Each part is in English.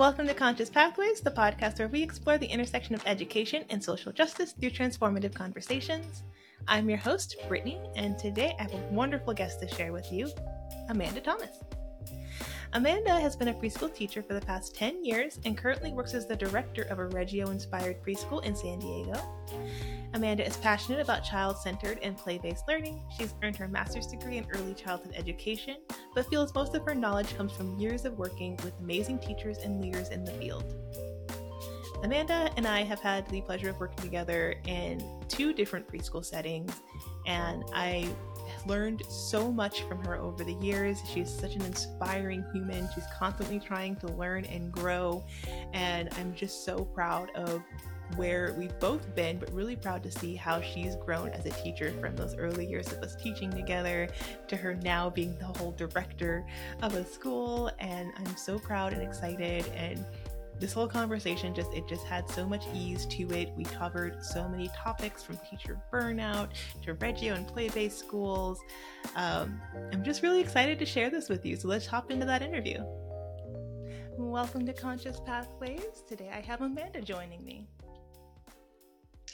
welcome to Conscious Pathways, the podcast where we explore the intersection of education and social justice through transformative conversations. I'm your host, Brittney, and today I have a wonderful guest to share with you, Amanda Thomas. Amanda has been a preschool teacher for the past 10 years and currently works as the director of a Reggio inspired preschool in San Diego. Amanda is passionate about child centered and play based learning. She's earned her master's degree in early childhood education, but feels most of her knowledge comes from years of working with amazing teachers and leaders in the field. Amanda and I have had the pleasure of working together in two different preschool settings, and I learned so much from her over the years. She's such an inspiring human. She's constantly trying to learn and grow, and I'm just so proud of where we've both been, but really proud to see how she's grown as a teacher from those early years of us teaching together to her now being the whole director of a school. And I'm so proud and excited. And this whole conversation just it just had so much ease to it. We covered so many topics from teacher burnout to Reggio and play-based schools. Um, I'm just really excited to share this with you. So let's hop into that interview. Welcome to Conscious Pathways. Today I have Amanda joining me.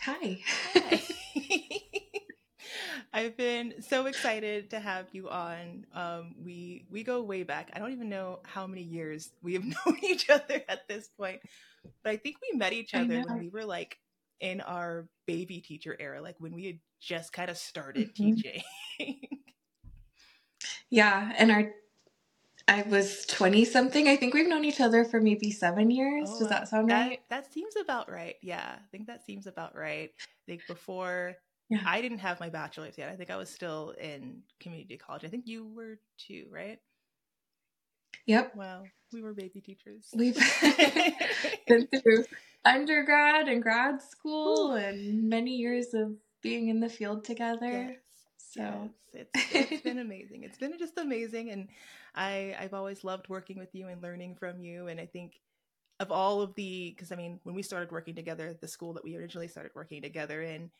Hi. Hi. I've been so excited to have you on. Um, we we go way back. I don't even know how many years we have known each other at this point, but I think we met each other when we were like in our baby teacher era, like when we had just kind of started mm-hmm. teaching. yeah, and our I was 20 something. I think we've known each other for maybe seven years. Oh, Does that sound that, right? That seems about right. Yeah, I think that seems about right. I think before yeah. I didn't have my bachelor's yet. I think I was still in community college. I think you were too, right? Yep. Wow. We were baby teachers. We've been through undergrad and grad school Ooh. and many years of being in the field together. Yes. So yes. It's, it's been amazing. It's been just amazing. And I, I've always loved working with you and learning from you. And I think of all of the, because I mean, when we started working together, the school that we originally started working together in,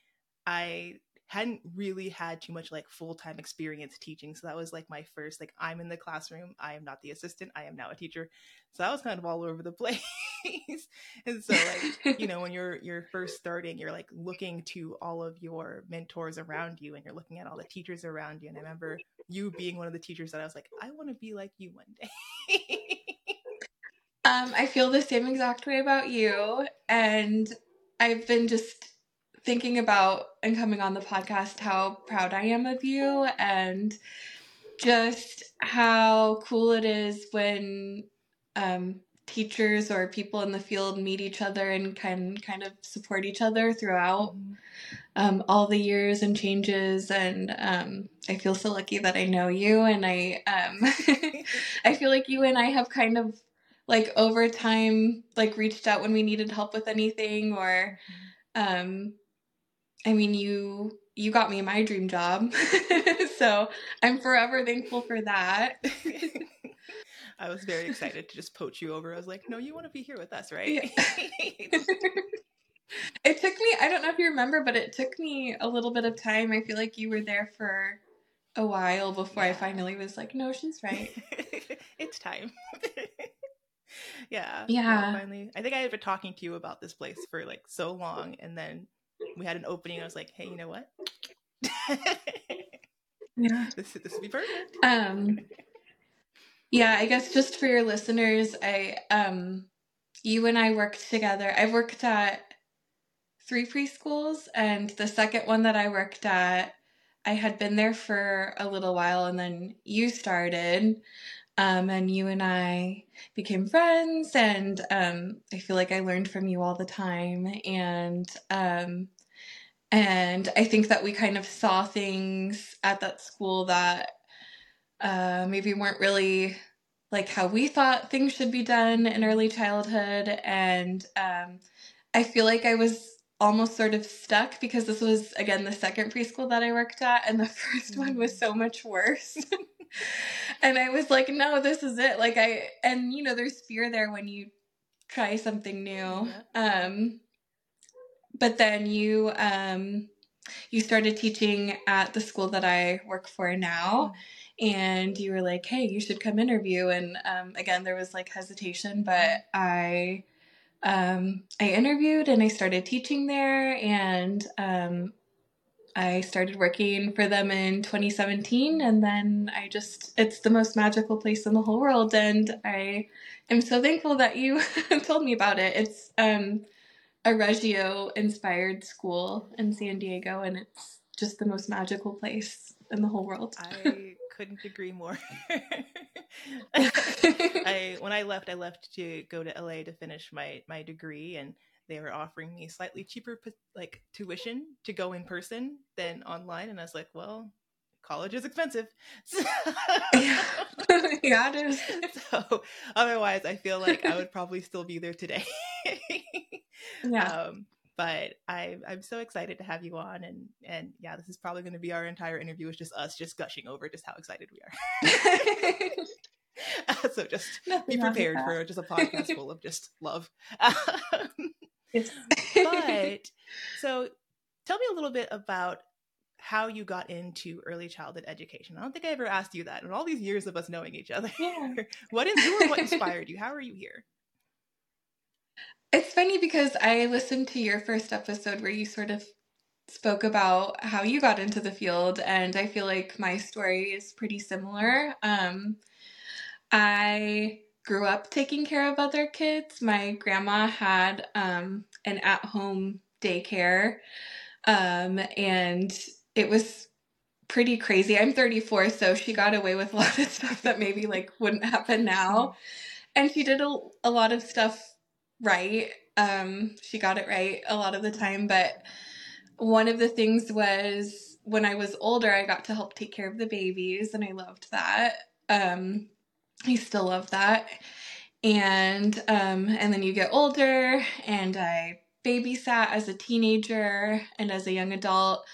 I hadn't really had too much like full-time experience teaching so that was like my first like i'm in the classroom i am not the assistant i am now a teacher so i was kind of all over the place and so like you know when you're you're first starting you're like looking to all of your mentors around you and you're looking at all the teachers around you. And i remember you being one of the teachers that i was like i want to be like you one day. Um i feel the same exact way about you. And i've been just thinking about and coming on the podcast how proud I am of you and just how cool it is when um, teachers or people in the field meet each other and can kind of support each other throughout mm-hmm. um, all the years and changes. And um, I feel so lucky that I know you, and I um, I feel like you and I have kind of like over time like reached out when we needed help with anything or mm-hmm. um I mean, you you got me my dream job. so I'm forever thankful for that. I was very excited to just poach you over. I was like, no, you want to be here with us, right? Yeah. it took me, I don't know if you remember, but it took me a little bit of time. I feel like you were there for a while before yeah. I finally was like, no, she's right. it's time. yeah. Yeah. Finally, I think I had been talking to you about this place for like so long. And then we had an opening. I was like, hey, you know what? yeah, this this would be perfect. Um, yeah, I guess just for your listeners, I um, you and I worked together. I've worked at three preschools, and the second one that I worked at, I had been there for a little while, and then you started. Um, and you and I became friends, and um, I feel like I learned from you all the time. And um, and I think that we kind of saw things at that school that uh, maybe weren't really like how we thought things should be done in early childhood. And um, I feel like I was almost sort of stuck because this was, again, the second preschool that I worked at, and the first one was so much worse. and I was like, no, this is it. Like, I, and you know, there's fear there when you try something new. Um, but then you um, you started teaching at the school that I work for now, and you were like, "Hey, you should come interview." And um, again, there was like hesitation, but I um, I interviewed and I started teaching there, and um, I started working for them in 2017, and then I just, it's the most magical place in the whole world. And I am so thankful that you told me about it. It's um, a Reggio inspired school in San Diego, and it's just the most magical place in the whole world. I couldn't agree more. I when I left, I left to go to LA to finish my my degree, and they were offering me slightly cheaper like tuition to go in person than online and i was like well college is expensive yeah. yeah it is so otherwise i feel like i would probably still be there today yeah um, but I, I'm so excited to have you on, and and yeah, this is probably going to be our entire interview is just us just gushing over just how excited we are. so just Nothing be prepared for just a podcast full of just love. But so tell me a little bit about how you got into early childhood education. I don't think I ever asked you that in all these years of us knowing each other. Yeah. what is who or what inspired you? How are you here? It's funny because I listened to your first episode where you sort of spoke about how you got into the field and I feel like my story is pretty similar. Um I grew up taking care of other kids. My grandma had um, an at home daycare, um, and it was pretty crazy. I'm 34, so she got away with a lot of stuff that maybe like wouldn't happen now. And she did a, a lot of stuff right. Um, she got it right a lot of the time, but one of the things was when I was older, I got to help take care of the babies, and I loved that. Um, I still love that. And um, and then you get older, and I babysat as a teenager and as a young adult.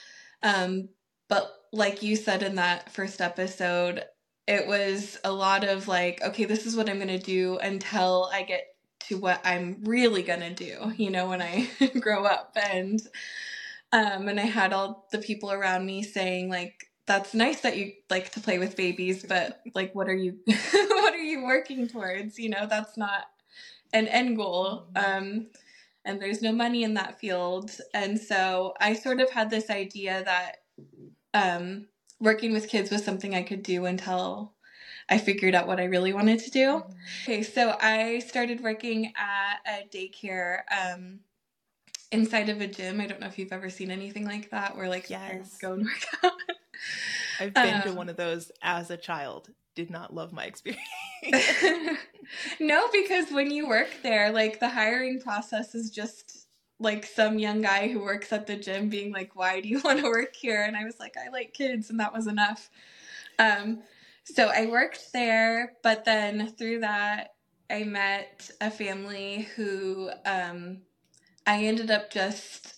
Um, but like you said in that first episode, it was a lot of like, okay, this is what I'm gonna do until I get to what I'm really gonna do, you know, when I grow up. And um, and I had all the people around me saying like, that's nice that you like to play with babies, but like, what are you, what are you working towards? You know, that's not an end goal. Mm-hmm. Um, and there's no money in that field. And so I sort of had this idea that um, working with kids was something I could do until I figured out what I really wanted to do. Mm-hmm. Okay, so I started working at a daycare um, inside of a gym. I don't know if you've ever seen anything like that where like yes. go and work out. I've been um, to one of those as a child. Did not love my experience. no, because when you work there, like the hiring process is just like some young guy who works at the gym being like, "Why do you want to work here?" And I was like, "I like kids," and that was enough. Um, so I worked there, but then through that, I met a family who um, I ended up just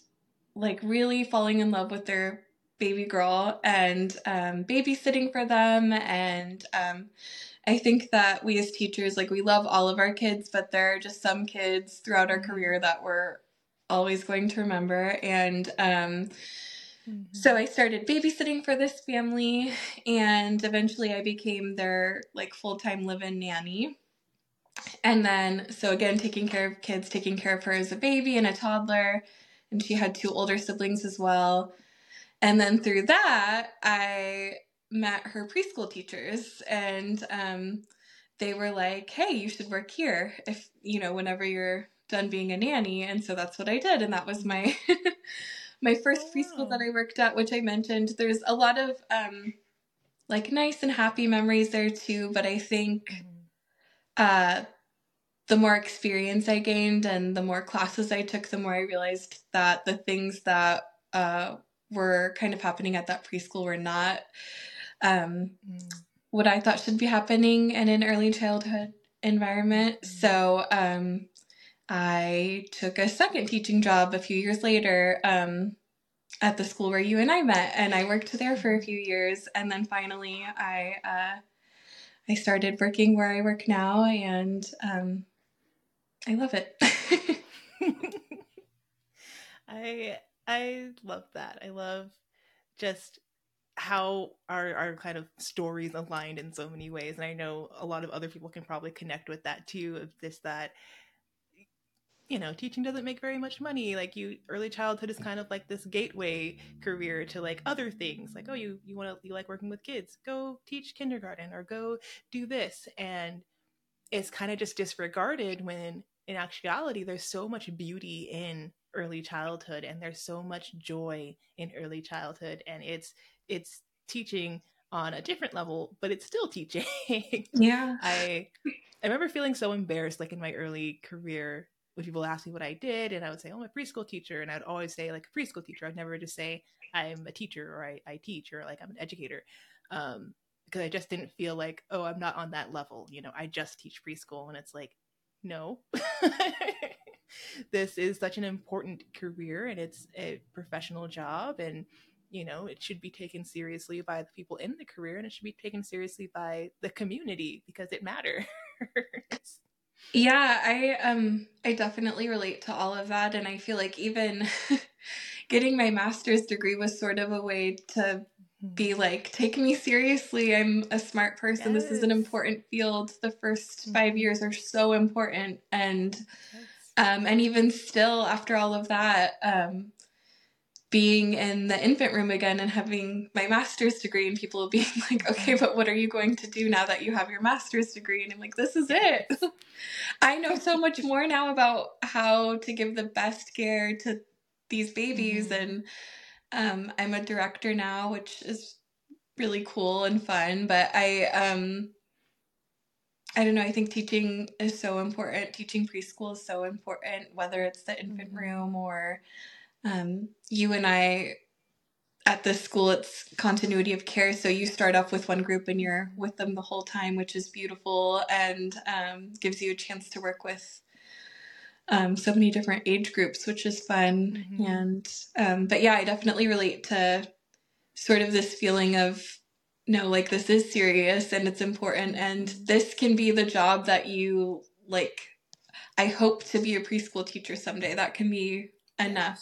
like really falling in love with their baby girl and um, babysitting for them. And um, I think that we as teachers, like, we love all of our kids, but there are just some kids throughout our career that we're always going to remember. And um, mm-hmm. so I started babysitting for this family, and eventually I became their like full time live in nanny. And then, so again, taking care of kids, taking care of her as a baby and a toddler. And she had two older siblings as well. And then through that, I met her preschool teachers and um, they were like, hey, you should work here if, you know, whenever you're done being a nanny. And so that's what I did. And that was my. my first preschool that I worked at, which I mentioned, there's a lot of um, like nice and happy memories there too. But I think mm-hmm. uh, the more experience I gained and the more classes I took, the more I realized that the things that uh, were kind of happening at that preschool were not um, mm. what I thought should be happening in an early childhood environment. Mm. So um, I took a second teaching job a few years later um, at the school where you and I met, and I worked there for a few years, and then finally I uh, I started working where I work now, and um, I love it. I I love that. I love just how our our kind of stories aligned in so many ways and i know a lot of other people can probably connect with that too of this that you know teaching doesn't make very much money like you early childhood is kind of like this gateway career to like other things like oh you you want to you like working with kids go teach kindergarten or go do this and it's kind of just disregarded when in actuality there's so much beauty in early childhood and there's so much joy in early childhood and it's it's teaching on a different level but it's still teaching. Yeah. I i remember feeling so embarrassed like in my early career when people ask me what I did, and I would say, "Oh, I'm a preschool teacher," and I'd always say like a preschool teacher. I'd never just say I'm a teacher or I, I teach or like I'm an educator, um, because I just didn't feel like, oh, I'm not on that level. You know, I just teach preschool, and it's like, no, this is such an important career, and it's a professional job, and you know, it should be taken seriously by the people in the career, and it should be taken seriously by the community because it matters. Yeah, I um I definitely relate to all of that and I feel like even getting my master's degree was sort of a way to be mm-hmm. like take me seriously. I'm a smart person. Yes. This is an important field. The 1st 5 mm-hmm. years are so important and yes. um and even still after all of that um being in the infant room again and having my master's degree and people being like okay but what are you going to do now that you have your master's degree and i'm like this is it i know so much more now about how to give the best care to these babies mm-hmm. and um, i'm a director now which is really cool and fun but i um I don't know. I think teaching is so important. Teaching preschool is so important, whether it's the infant mm-hmm. room or um, you and I at this school it's continuity of care. So you start off with one group and you're with them the whole time which is beautiful and um, gives you a chance to work with um, so many different age groups which is fun. Mm-hmm. and um, but yeah i definitely relate to sort of this feeling of no like this is serious and it's important and this can be the job that you like i hope to be a preschool teacher someday. That can be enough.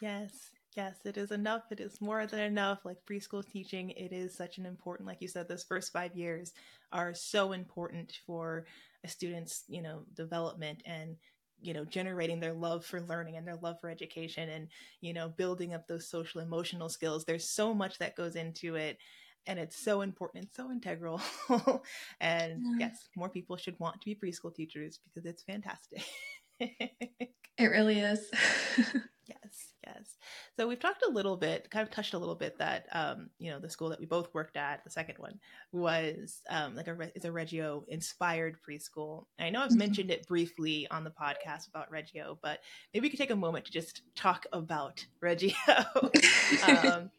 yes, yes, it is enough. It is more than enough. Like preschool teaching, it is such an important, like you said, those first five years are so important for a student's, you know, development and you know generating their love for learning and their love for education and you know building up those social emotional skills there's so much that goes into it and it's so important and so integral and yes more people should want to be preschool teachers because it's fantastic it really is. yes, yes. So we've talked a little bit, kind of touched a little bit that um, you know the school that we both worked at, the second one, was um, like a is a Reggio inspired preschool. And I know I've mm-hmm. mentioned it briefly on the podcast about Reggio, but maybe we could take a moment to just talk about Reggio. um,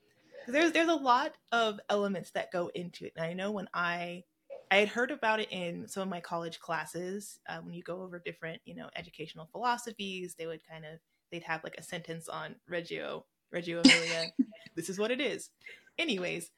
there's there's a lot of elements that go into it, and I know when I I had heard about it in some of my college classes. Uh, when you go over different, you know, educational philosophies, they would kind of they'd have like a sentence on Reggio, Reggio Emilia. this is what it is. Anyways,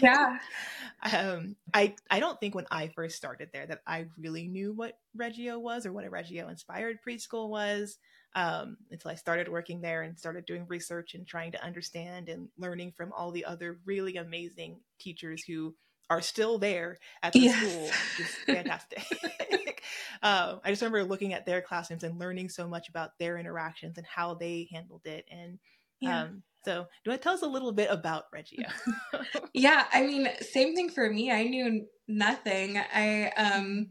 yeah. um, I I don't think when I first started there that I really knew what Reggio was or what a Reggio inspired preschool was um, until I started working there and started doing research and trying to understand and learning from all the other really amazing teachers who are still there at the yes. school, which is fantastic. um, I just remember looking at their classrooms and learning so much about their interactions and how they handled it. And yeah. um, so, do you want to tell us a little bit about Reggio? yeah, I mean, same thing for me. I knew nothing. I um,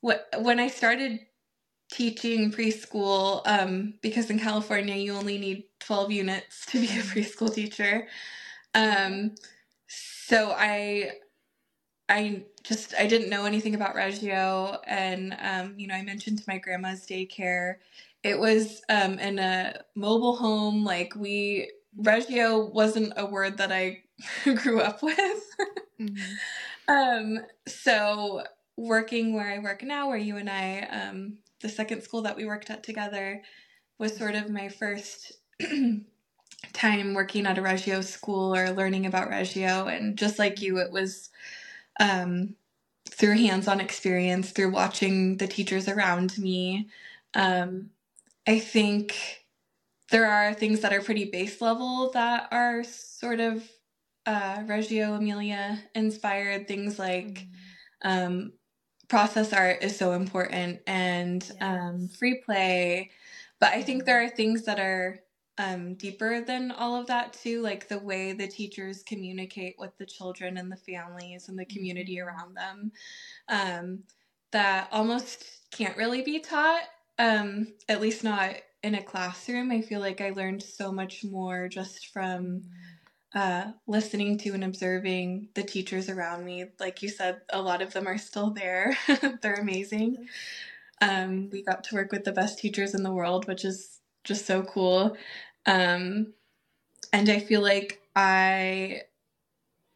what when I started teaching preschool, um, because in California you only need twelve units to be a preschool teacher. Um, so I I just I didn't know anything about Reggio, and um, you know I mentioned to my grandma's daycare. It was um, in a mobile home. Like we Reggio wasn't a word that I grew up with. mm-hmm. um, so working where I work now, where you and I, um, the second school that we worked at together, was sort of my first time working at a Reggio school or learning about Reggio. And just like you, it was um, through hands on experience, through watching the teachers around me. Um, I think there are things that are pretty base level that are sort of uh, Reggio Emilia inspired. Things like um, process art is so important and yes. um, free play. But I think there are things that are um, deeper than all of that too, like the way the teachers communicate with the children and the families and the community mm-hmm. around them, um, that almost can't really be taught, um, at least not in a classroom. I feel like I learned so much more just from mm-hmm. uh, listening to and observing the teachers around me. Like you said, a lot of them are still there. They're amazing. Um, we got to work with the best teachers in the world, which is just so cool. Um, and I feel like I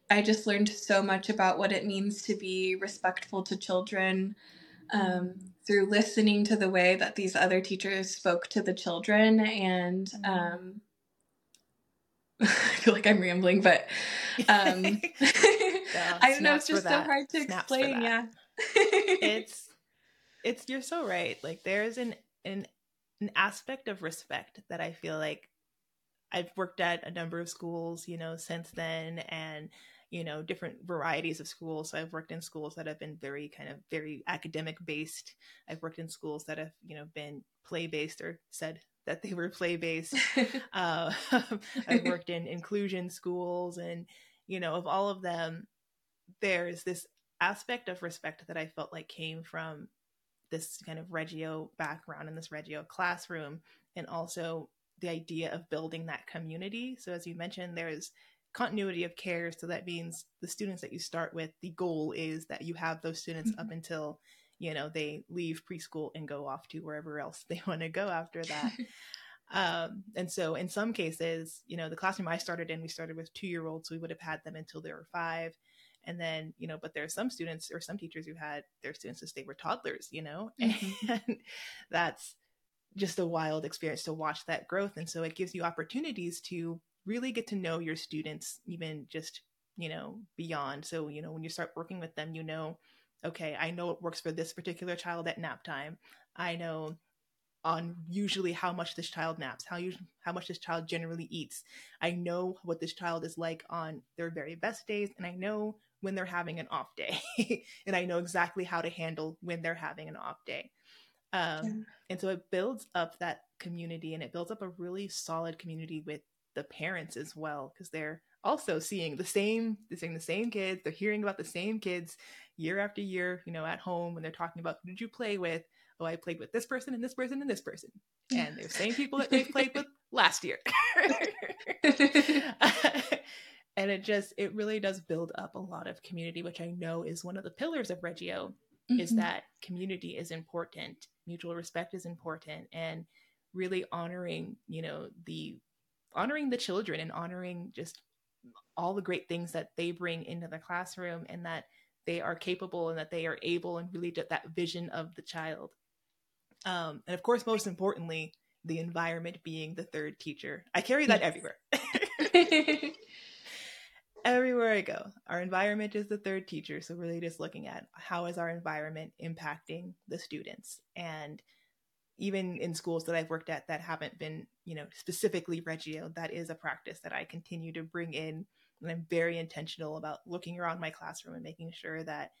I just learned so much about what it means to be respectful to children um, through listening to the way that these other teachers spoke to the children. And um, I feel like I'm rambling, but um, yeah, I don't know. It's just so hard to snaps explain. Yeah, it's it's you're so right. Like there's an an an aspect of respect that I feel like I've worked at a number of schools, you know, since then, and you know, different varieties of schools. So I've worked in schools that have been very kind of very academic based. I've worked in schools that have, you know, been play based or said that they were play based. uh, I've worked in inclusion schools, and you know, of all of them, there's this aspect of respect that I felt like came from this kind of Reggio background in this Reggio classroom, and also the idea of building that community. So, as you mentioned, there's continuity of care. So that means the students that you start with, the goal is that you have those students mm-hmm. up until you know they leave preschool and go off to wherever else they want to go after that. um, and so, in some cases, you know, the classroom I started in, we started with two year olds, so we would have had them until they were five. And then, you know, but there are some students or some teachers who had their students since they were toddlers, you know, mm-hmm. and that's just a wild experience to watch that growth. And so it gives you opportunities to really get to know your students, even just, you know, beyond. So, you know, when you start working with them, you know, okay, I know it works for this particular child at nap time. I know on usually how much this child naps, how you how much this child generally eats. I know what this child is like on their very best days, and I know when they're having an off day, and I know exactly how to handle when they're having an off day. Um, yeah. And so it builds up that community and it builds up a really solid community with the parents as well, because they're also seeing the same, they're seeing the same kids, they're hearing about the same kids year after year, you know, at home when they're talking about who did you play with? Oh, I played with this person and this person and this person. And they're the same people that they played with last year. and it just it really does build up a lot of community which i know is one of the pillars of reggio mm-hmm. is that community is important mutual respect is important and really honoring you know the honoring the children and honoring just all the great things that they bring into the classroom and that they are capable and that they are able and really that vision of the child um, and of course most importantly the environment being the third teacher i carry that yes. everywhere everywhere I go. Our environment is the third teacher. So really just looking at how is our environment impacting the students. And even in schools that I've worked at that haven't been, you know, specifically Reggio, that is a practice that I continue to bring in. And I'm very intentional about looking around my classroom and making sure that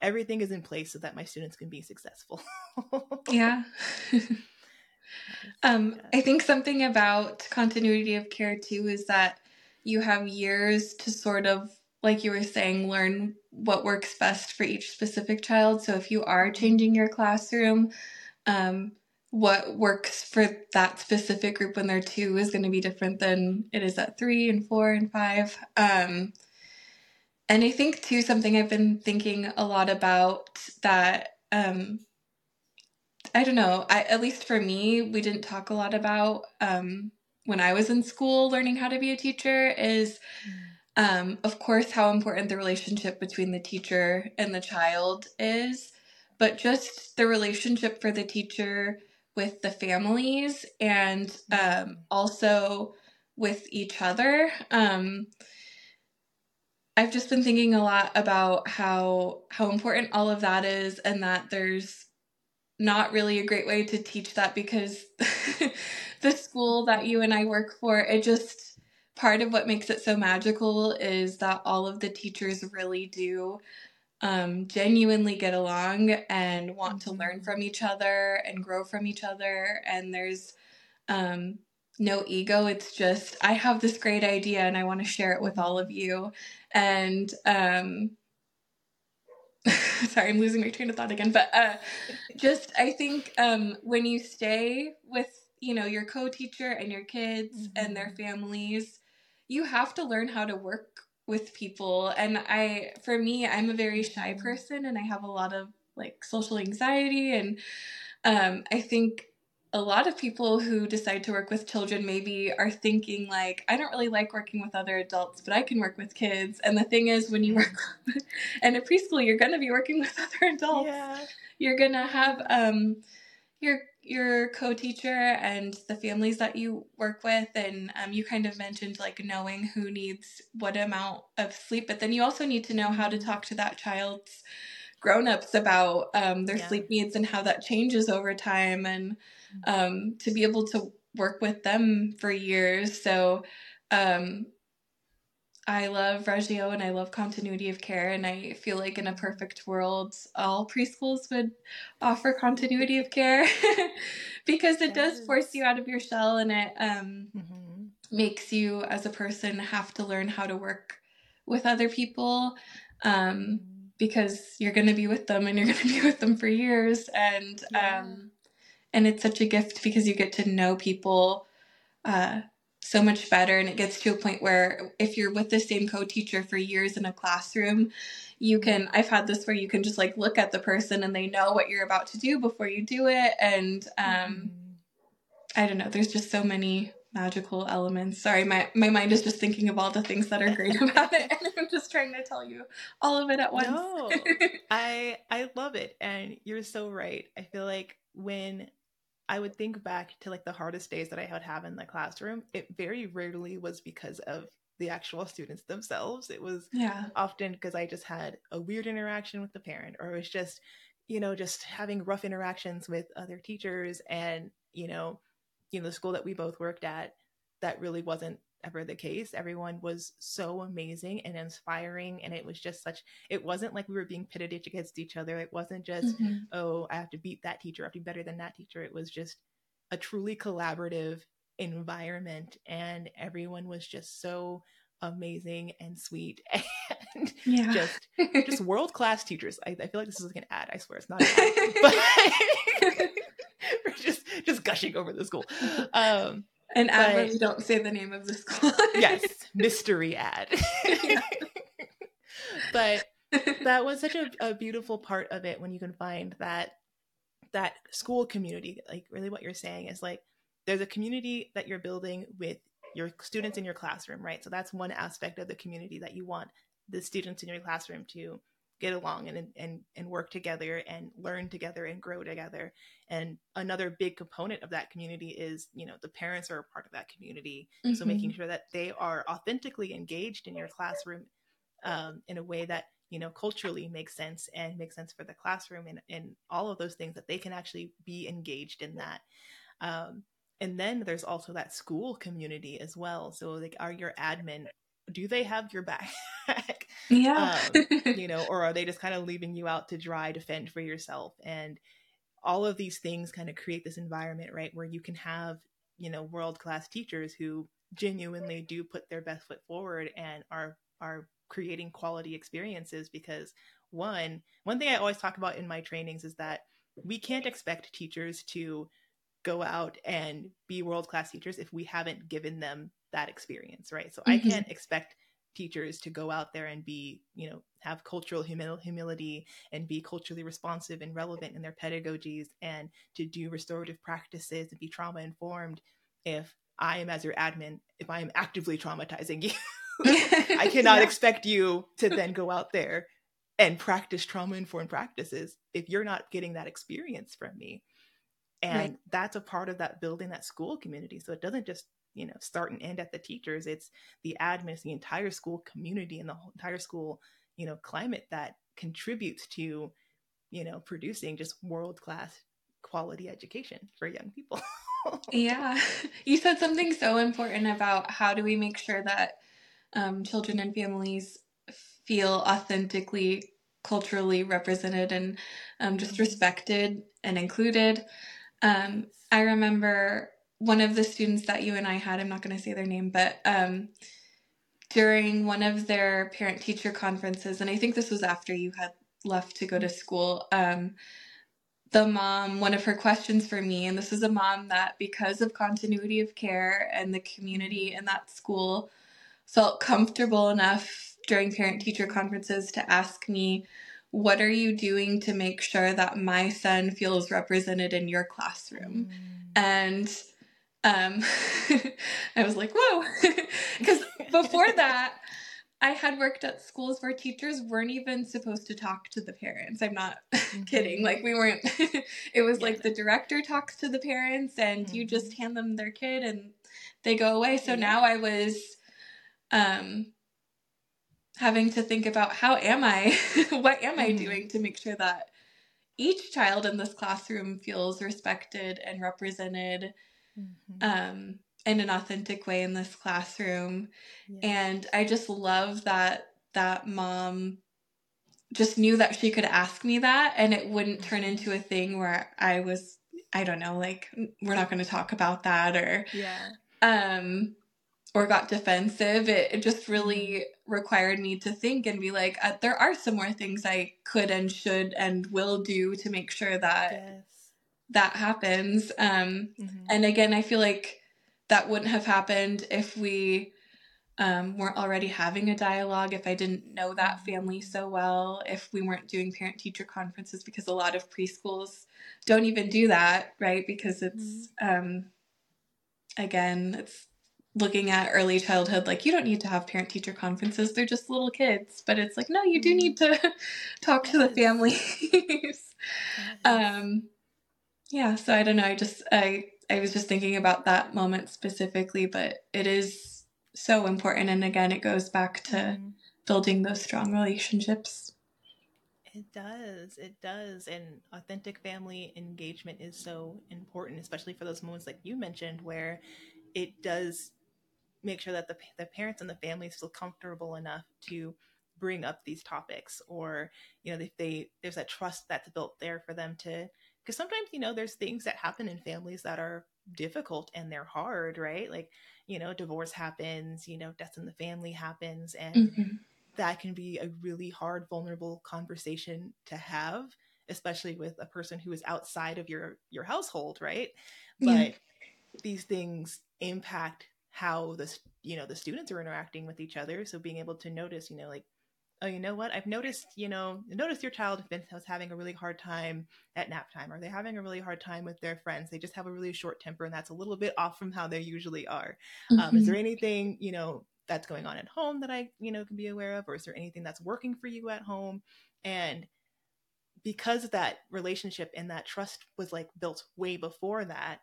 everything is in place so that my students can be successful. yeah. um, I think something about continuity of care too is that you have years to sort of like you were saying learn what works best for each specific child. So if you are changing your classroom um, what works for that specific group when they're two is going to be different than it is at three and four and five. Um, and i think too something i've been thinking a lot about that um, i don't know I, at least for me we didn't talk a lot about um, when I was in school learning how to be a teacher is, um, of course, how important the relationship between the teacher and the child is, but just the relationship for the teacher with the families and um, also with each other. Um, I've just been thinking a lot about how how important all of that is, and that there's not really a great way to teach that because the school that you and I work for, it just part of what makes it so magical is that all of the teachers really do um, genuinely get along and want to learn from each other and grow from each other. And there's um, no ego. It's just, I have this great idea and I want to share it with all of you. And um, sorry, I'm losing my train of thought again. But uh, just, I think um, when you stay with, you know, your co teacher and your kids mm-hmm. and their mm-hmm. families, you have to learn how to work with people and i for me i'm a very shy mm-hmm. person and i have a lot of like social anxiety and um, i think a lot of people who decide to work with children maybe are thinking like i don't really like working with other adults but i can work with kids and the thing is when you work in a preschool you're going to be working with other adults yeah. you're going to have um, your your co-teacher and the families that you work with and um, you kind of mentioned like knowing who needs what amount of sleep but then you also need to know how to talk to that child's grown-ups about um, their yeah. sleep needs and how that changes over time and mm-hmm. um, to be able to work with them for years so um, I love Reggio and I love continuity of care, and I feel like in a perfect world, all preschools would offer continuity of care because it does force you out of your shell and it um, mm-hmm. makes you, as a person, have to learn how to work with other people um, mm-hmm. because you're going to be with them and you're going to be with them for years, and yeah. um, and it's such a gift because you get to know people. Uh, so much better and it gets to a point where if you're with the same co-teacher for years in a classroom you can i've had this where you can just like look at the person and they know what you're about to do before you do it and um mm-hmm. i don't know there's just so many magical elements sorry my my mind is just thinking of all the things that are great about it and i'm just trying to tell you all of it at once no, i i love it and you're so right i feel like when I would think back to like the hardest days that I would have in the classroom. It very rarely was because of the actual students themselves. It was yeah. often because I just had a weird interaction with the parent, or it was just, you know, just having rough interactions with other teachers and, you know, you know, the school that we both worked at, that really wasn't ever the case. Everyone was so amazing and inspiring. And it was just such, it wasn't like we were being pitted against each other. It wasn't just, mm-hmm. oh, I have to beat that teacher, I have to be better than that teacher. It was just a truly collaborative environment. And everyone was just so amazing and sweet and yeah. just just world class teachers. I, I, feel like this is like an ad. I swear it's not an ad, but we're just just gushing over the school. Um, an ad where we don't say the name of the school. yes, mystery ad. but that was such a, a beautiful part of it when you can find that that school community. Like really, what you're saying is like there's a community that you're building with your students in your classroom, right? So that's one aspect of the community that you want the students in your classroom to get along and and and work together and learn together and grow together. And another big component of that community is you know the parents are a part of that community. Mm-hmm. so making sure that they are authentically engaged in your classroom um, in a way that you know culturally makes sense and makes sense for the classroom and, and all of those things that they can actually be engaged in that. Um, and then there's also that school community as well. So like are your admin do they have your back? yeah. um, you know, or are they just kind of leaving you out to dry to fend for yourself? And all of these things kind of create this environment, right, where you can have, you know, world class teachers who genuinely do put their best foot forward and are are creating quality experiences because one one thing I always talk about in my trainings is that we can't expect teachers to go out and be world class teachers if we haven't given them that experience, right? So mm-hmm. I can't expect teachers to go out there and be, you know, have cultural humil- humility and be culturally responsive and relevant in their pedagogies and to do restorative practices and be trauma informed if I am as your admin, if I am actively traumatizing you. I cannot yeah. expect you to then go out there and practice trauma informed practices if you're not getting that experience from me. And right. that's a part of that building that school community. So it doesn't just you know start and end at the teachers it's the admins the entire school community and the whole entire school you know climate that contributes to you know producing just world class quality education for young people yeah. You said something so important about how do we make sure that um, children and families feel authentically culturally represented and um, just mm-hmm. respected and included. Um, I remember one of the students that you and I had, I'm not going to say their name, but um, during one of their parent teacher conferences, and I think this was after you had left to go to school, um, the mom, one of her questions for me, and this is a mom that, because of continuity of care and the community in that school, felt comfortable enough during parent teacher conferences to ask me, What are you doing to make sure that my son feels represented in your classroom? Mm. And um, I was like, Whoa. Because before that, I had worked at schools where teachers weren't even supposed to talk to the parents. I'm not mm-hmm. kidding. Like we weren't it was yeah. like the director talks to the parents and mm-hmm. you just mm-hmm. hand them their kid and they go away. So yeah. now I was um having to think about how am I what am I mm-hmm. doing to make sure that each child in this classroom feels respected and represented mm-hmm. um in an authentic way in this classroom. Yeah. And I just love that that mom just knew that she could ask me that and it wouldn't turn mm-hmm. into a thing where I was I don't know like we're not going to talk about that or yeah um or got defensive it, it just really mm-hmm. required me to think and be like uh, there are some more things I could and should and will do to make sure that yes. That happens um mm-hmm. and again I feel like that wouldn't have happened if we um, weren't already having a dialogue, if I didn't know that family so well, if we weren't doing parent teacher conferences, because a lot of preschools don't even do that, right? Because it's, mm-hmm. um, again, it's looking at early childhood like you don't need to have parent teacher conferences they're just little kids but it's like no you do need mm-hmm. to talk to the families um yeah so i don't know i just i I was just thinking about that moment specifically, but it is so important. And again, it goes back to mm-hmm. building those strong relationships. It does. It does. And authentic family engagement is so important, especially for those moments like you mentioned, where it does make sure that the, the parents and the families feel comfortable enough to bring up these topics or you know if they there's that trust that's built there for them to because sometimes you know there's things that happen in families that are difficult and they're hard right like you know divorce happens you know death in the family happens and mm-hmm. that can be a really hard vulnerable conversation to have especially with a person who is outside of your your household right yeah. but these things impact how the you know the students are interacting with each other so being able to notice you know like oh, you know what? I've noticed, you know, noticed your child was having a really hard time at nap time. Are they having a really hard time with their friends? They just have a really short temper, and that's a little bit off from how they usually are. Mm-hmm. Um, is there mm-hmm. anything, you know, that's going on at home that I, you know, can be aware of, or is there anything that's working for you at home? And because that relationship and that trust was like built way before that,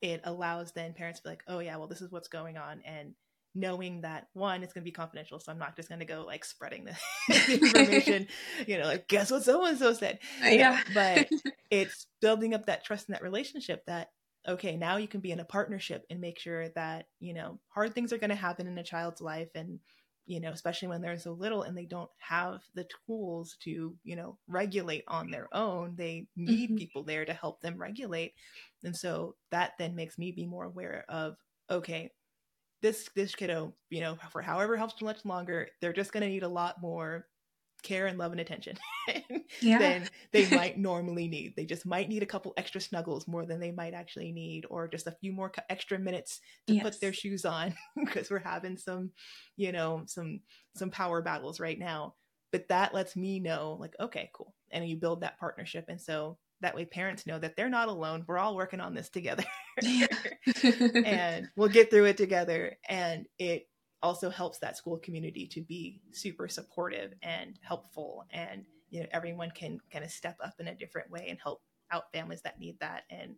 it allows then parents to be like, oh yeah, well, this is what's going on, and knowing that one it's going to be confidential so i'm not just going to go like spreading the information you know like guess what so and so said yeah but it's building up that trust in that relationship that okay now you can be in a partnership and make sure that you know hard things are going to happen in a child's life and you know especially when they're so little and they don't have the tools to you know regulate on their own they need mm-hmm. people there to help them regulate. And so that then makes me be more aware of okay this this kiddo, you know, for however helps much longer, they're just going to need a lot more care and love and attention yeah. than they might normally need. They just might need a couple extra snuggles more than they might actually need, or just a few more extra minutes to yes. put their shoes on because we're having some, you know, some some power battles right now. But that lets me know, like, okay, cool, and you build that partnership, and so that way parents know that they're not alone. We're all working on this together. And we'll get through it together. And it also helps that school community to be super supportive and helpful. And you know everyone can kind of step up in a different way and help out families that need that. And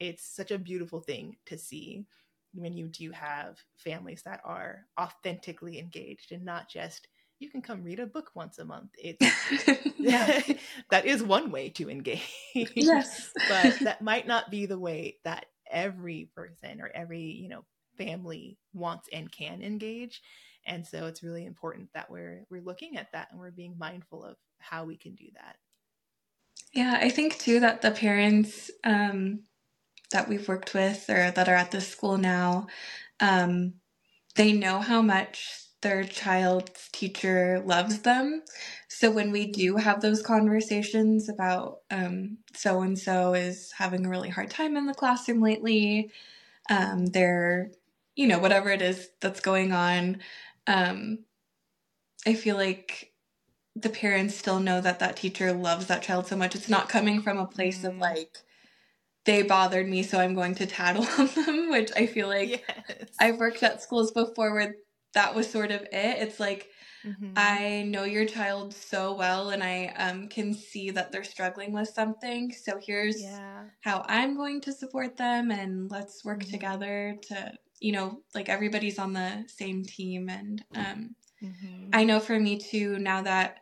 it's such a beautiful thing to see when you do have families that are authentically engaged and not just you can come read a book once a month. It's that is one way to engage. Yes. but that might not be the way that every person or every you know family wants and can engage and so it's really important that we're we're looking at that and we're being mindful of how we can do that yeah i think too that the parents um, that we've worked with or that are at the school now um, they know how much their child's teacher loves them. So when we do have those conversations about so and so is having a really hard time in the classroom lately, um, they're, you know, whatever it is that's going on, um, I feel like the parents still know that that teacher loves that child so much. It's not coming from a place mm. of like, they bothered me, so I'm going to tattle on them, which I feel like yes. I've worked at schools before where that was sort of it. It's like mm-hmm. I know your child so well and I um, can see that they're struggling with something. So here's yeah. how I'm going to support them and let's work mm-hmm. together to, you know, like everybody's on the same team. And um, mm-hmm. I know for me too, now that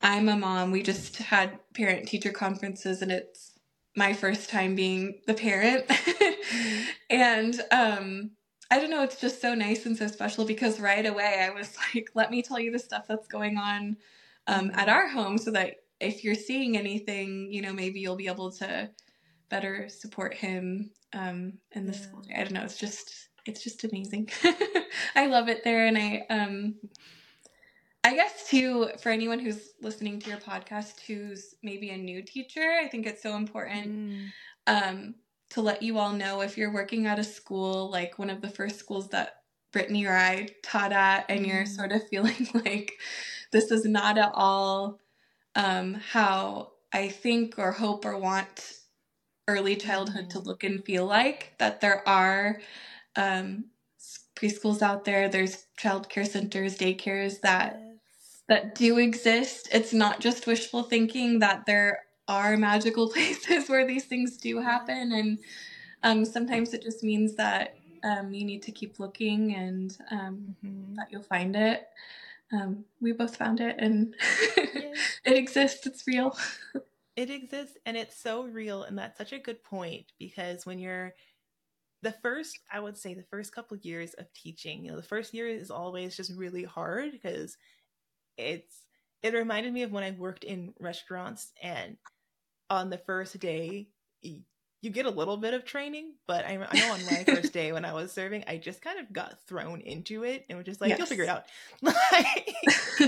I'm a mom, we just had parent teacher conferences and it's my first time being the parent. Mm-hmm. and um, I don't know, it's just so nice and so special because right away I was like, let me tell you the stuff that's going on um, at our home so that if you're seeing anything, you know, maybe you'll be able to better support him um, in the yeah. school. I don't know, it's just it's just amazing. I love it there and I um I guess too for anyone who's listening to your podcast who's maybe a new teacher, I think it's so important mm. um to let you all know if you're working at a school, like one of the first schools that Brittney or I taught at, and you're mm. sort of feeling like this is not at all um, how I think or hope or want early childhood to mm. look and feel like, that there are um, preschools out there, there's childcare centers, daycares that that do exist. It's not just wishful thinking that there are magical places where these things do happen and um, sometimes it just means that um, you need to keep looking and um, mm-hmm. that you'll find it. Um, we both found it and it exists. It's real. It exists and it's so real and that's such a good point because when you're the first i would say the first couple years of teaching you know the first year is always just really hard because it's it reminded me of when i worked in restaurants and on the first day you get a little bit of training, but I, I know on my first day when I was serving, I just kind of got thrown into it and was just like, yes. you'll figure it out. and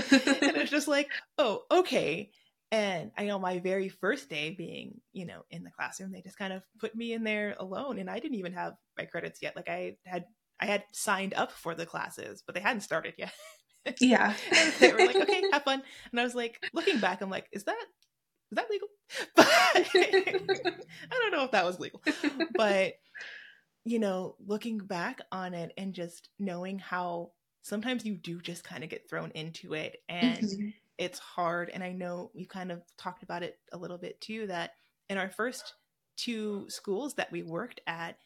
it was just like, oh, okay. And I know my very first day being, you know, in the classroom, they just kind of put me in there alone and I didn't even have my credits yet. Like I had I had signed up for the classes, but they hadn't started yet. Yeah. they were like, okay, have fun. And I was like, looking back, I'm like, is that is that legal? But I don't know if that was legal. But you know, looking back on it and just knowing how sometimes you do just kind of get thrown into it and mm-hmm. it's hard and I know you kind of talked about it a little bit too that in our first two schools that we worked at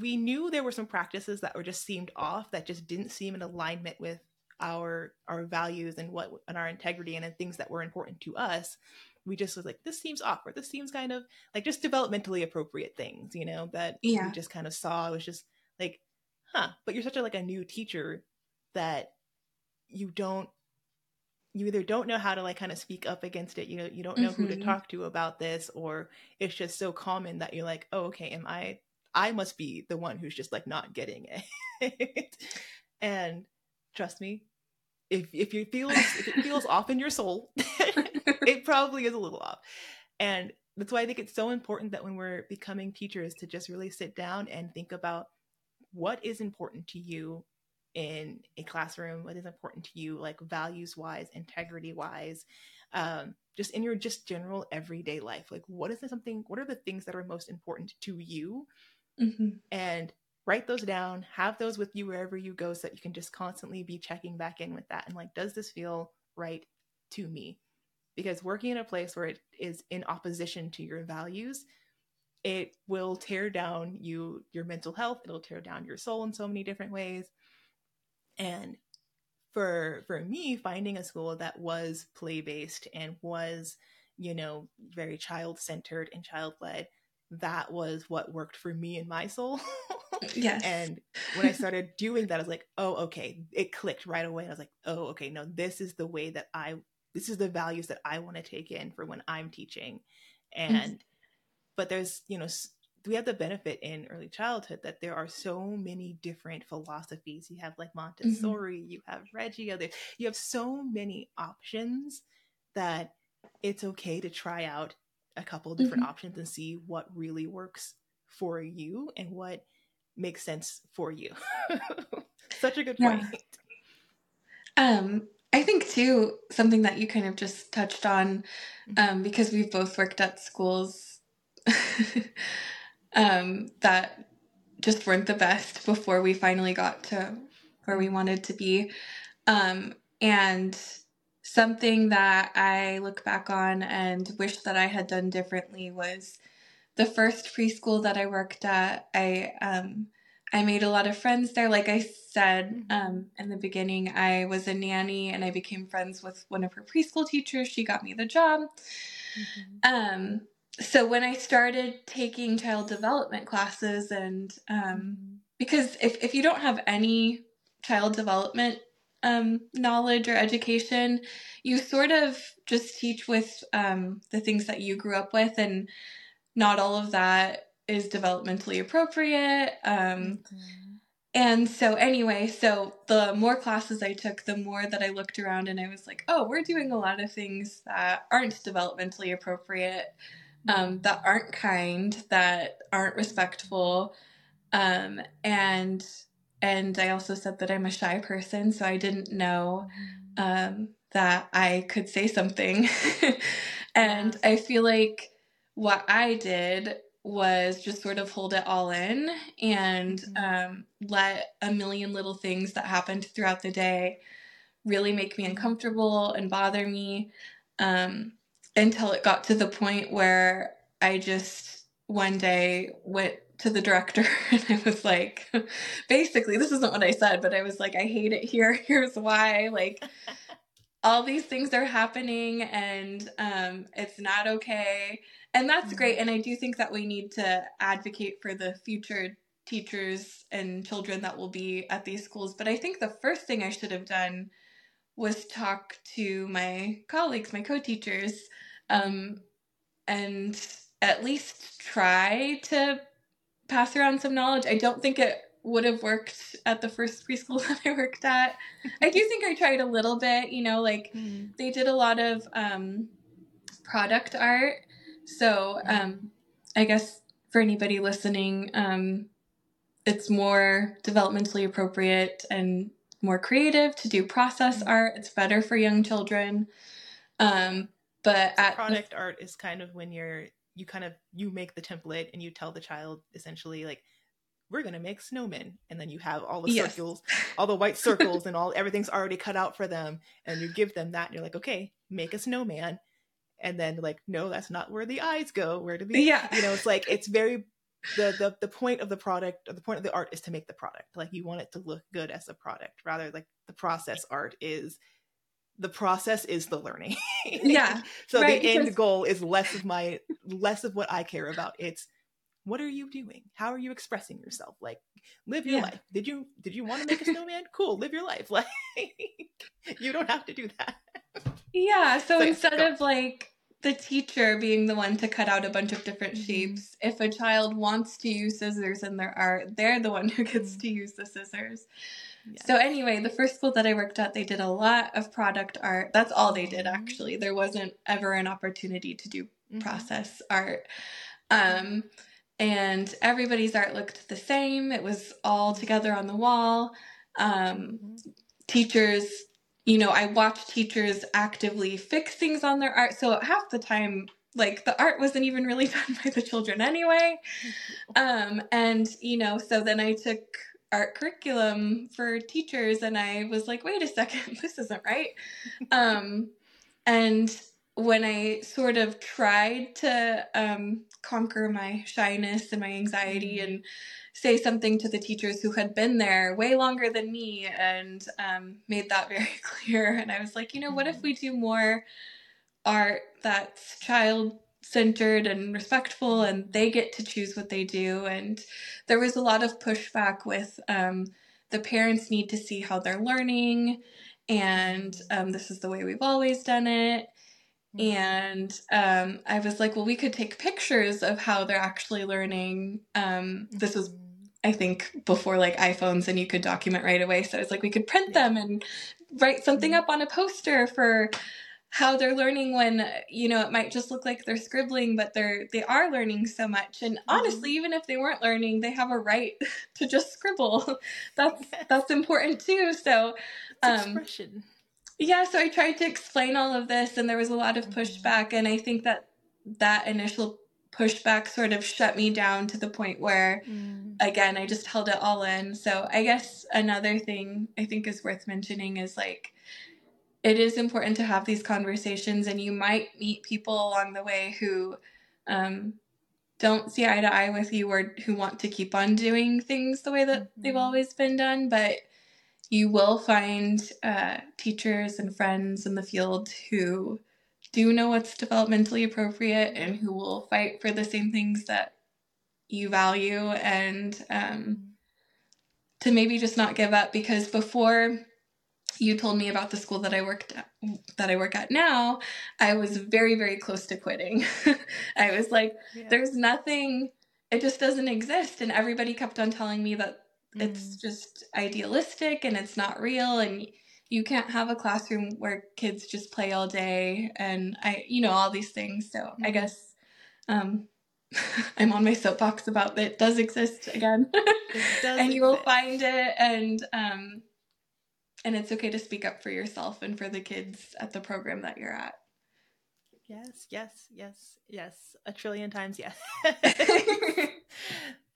we knew there were some practices that were just seemed off that just didn't seem in alignment with our our values and what and our integrity and, and things that were important to us we just was like this seems awkward this seems kind of like just developmentally appropriate things you know that yeah. we just kind of saw it was just like huh but you're such a like a new teacher that you don't you either don't know how to like kind of speak up against it you know you don't know mm-hmm. who to mm-hmm. talk to about this or it's just so common that you're like oh okay am i i must be the one who's just like not getting it and trust me. If if you feel if it feels off in your soul it probably is a little off. And that's why i think it's so important that when we're becoming teachers to just really sit down and think about what is important to you in a classroom what is important to you like values wise integrity wise um, just in your just general everyday life. Like what is something what are the things that are most important to you? Mm-hmm. and write those down, have those with you wherever you go so that you can just constantly be checking back in with that and like, does this feel right to me? Because working in a place where it is in opposition to your values, it will tear down you your mental health, it'll tear down your soul in so many different ways. And for for me, finding a school that was play based and was, you know, very child centered and child led that was what worked for me and my soul. yes. And when I started doing that, I was like, oh, okay. It clicked right away. I was like, oh, okay, no, this is the way that I, this is the values that I want to take in for when I'm teaching. And, mm-hmm. but there's, you know, we have the benefit in early childhood that there are so many different philosophies. You have like mm-hmm. Montessori, mm-hmm. you have Reggio, you have so many options that it's okay to try out a couple different mm-hmm. options and see what really works for you and what makes sense for you. Such a good point. Um, I think too something that you kind of just touched on, mm-hmm. um, because we've both worked at schools um, that just weren't the best before we finally got to where we wanted to be. Um, and something that I look back on and wish that I had done differently was the first preschool that I worked at. I um, I made a lot of friends there. Like I said mm-hmm. um, in the beginning, I was a nanny and I became friends with one of her preschool teachers. She got me the job. Mm-hmm. Um, so when I started taking child development classes, and um, mm-hmm. because if, if you don't have any child development um, knowledge or education, you sort of just teach with um, the things that you grew up with, and not all of that is developmentally appropriate. Um, mm-hmm. And so, anyway, so the more classes I took, the more that I looked around and I was like, oh, we're doing a lot of things that aren't developmentally appropriate um, that aren't kind, that aren't respectful. Um, and and I also said that I'm a shy person, so I didn't know um, that I could say something. and I feel like what I did was just sort of hold it all in and mm-hmm. um, let a million little things that happened throughout the day really make me uncomfortable and bother me. Um, until it got to the point where I just one day went to the director and I was like, basically, this isn't what I said, but I was like, I hate it here. Here's why. Like, all these things are happening and um, it's not okay. And that's mm-hmm. great. And I do think that we need to advocate for the future teachers and children that will be at these schools. But I think the first thing I should have done was talk to my colleagues, my co teachers, um, and at least try to pass around some knowledge. I don't think it would have worked at the first preschool that I worked at. I do think I tried a little bit, you know, like mm. they did a lot of um, product art. So um, I guess for anybody listening, um, it's more developmentally appropriate and more creative to do process mm. art. It's better for young children. Um, but at product the, art is kind of when you're you kind of you make the template and you tell the child essentially like we're gonna make snowmen and then you have all the yes. circles all the white circles and all everything's already cut out for them and you give them that and you're like okay make a snowman and then like no that's not where the eyes go where do the yeah you know it's like it's very the, the the point of the product or the point of the art is to make the product like you want it to look good as a product rather like the process art is the process is the learning. yeah. so right, the because... end goal is less of my less of what I care about. It's what are you doing? How are you expressing yourself? Like live your yeah. life. Did you did you want to make a snowman? cool, live your life. Like you don't have to do that. Yeah, so, so instead of like the teacher being the one to cut out a bunch of different mm-hmm. shapes, if a child wants to use scissors in their art, they're the one who gets mm-hmm. to use the scissors. So anyway, the first school that I worked at, they did a lot of product art. That's all they did mm-hmm. actually. There wasn't ever an opportunity to do mm-hmm. process art. Um, and everybody's art looked the same. It was all together on the wall. Um, mm-hmm. teachers, you know, I watched teachers actively fix things on their art. So half the time, like the art wasn't even really done by the children anyway. Um, and you know, so then I took art curriculum for teachers and I was like, wait a second, this isn't right. um, and when I sort of tried to um, conquer my shyness and my anxiety mm-hmm. and say something to the teachers who had been there way longer than me and um, made that very clear. And I was like, you know, what if mm-hmm. we do more art that's child centered and respectful and they get to choose what they do and there was a lot of pushback with um, the parents need to see how they're learning and um, this is the way we've always done it mm-hmm. and um, i was like well we could take pictures of how they're actually learning um, this was i think before like iphones and you could document right away. So it's like we could print them and write something mm-hmm. up on a poster for how they're learning when you know it might just look like they're scribbling but they're they are learning so much. And mm-hmm. honestly even if they weren't learning they have a right to just scribble. That's that's important too. So um, expression. yeah so i tried to explain all of this and there was a lot of mm-hmm. pushback. And i think that that initial pushback sort of shut me down to the point where mm. again i just held it all in so i guess another thing i think is worth mentioning is like it is important to have these conversations, and you might meet people along the way who um, don't see eye to eye with you or who want to keep on doing things the way that mm-hmm. they've always been done. But you will find uh, teachers and friends in the field who do know what's developmentally appropriate and who will fight for the same things that you value and um, to maybe just not give up because before you told me about the school that I worked at, that I work at now, I was very very close to quitting. I was like yeah. there's nothing it just doesn't exist and everybody kept on telling me that mm. it's just idealistic and it's not real and you can't have a classroom where kids just play all day and I you know all these things. So. I guess um I'm on my soapbox about that it does exist again. Does and you will find it and um and it's okay to speak up for yourself and for the kids at the program that you're at. Yes, yes, yes, yes. A trillion times yes.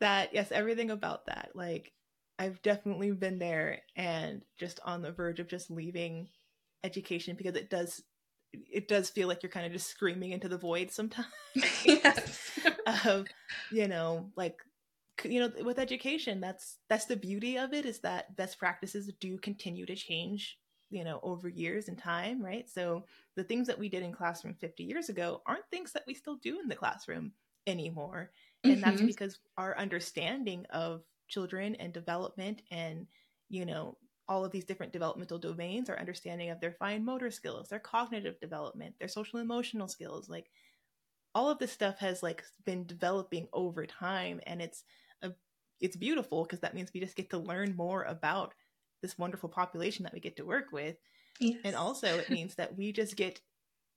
that, yes, everything about that. Like, I've definitely been there and just on the verge of just leaving education because it does it does feel like you're kind of just screaming into the void sometimes. yes. of, you know, like you know with education that's that's the beauty of it is that best practices do continue to change you know over years and time right so the things that we did in classroom 50 years ago aren't things that we still do in the classroom anymore and mm-hmm. that's because our understanding of children and development and you know all of these different developmental domains our understanding of their fine motor skills their cognitive development their social emotional skills like all of this stuff has like been developing over time and it's it's beautiful because that means we just get to learn more about this wonderful population that we get to work with. Yes. And also it means that we just get,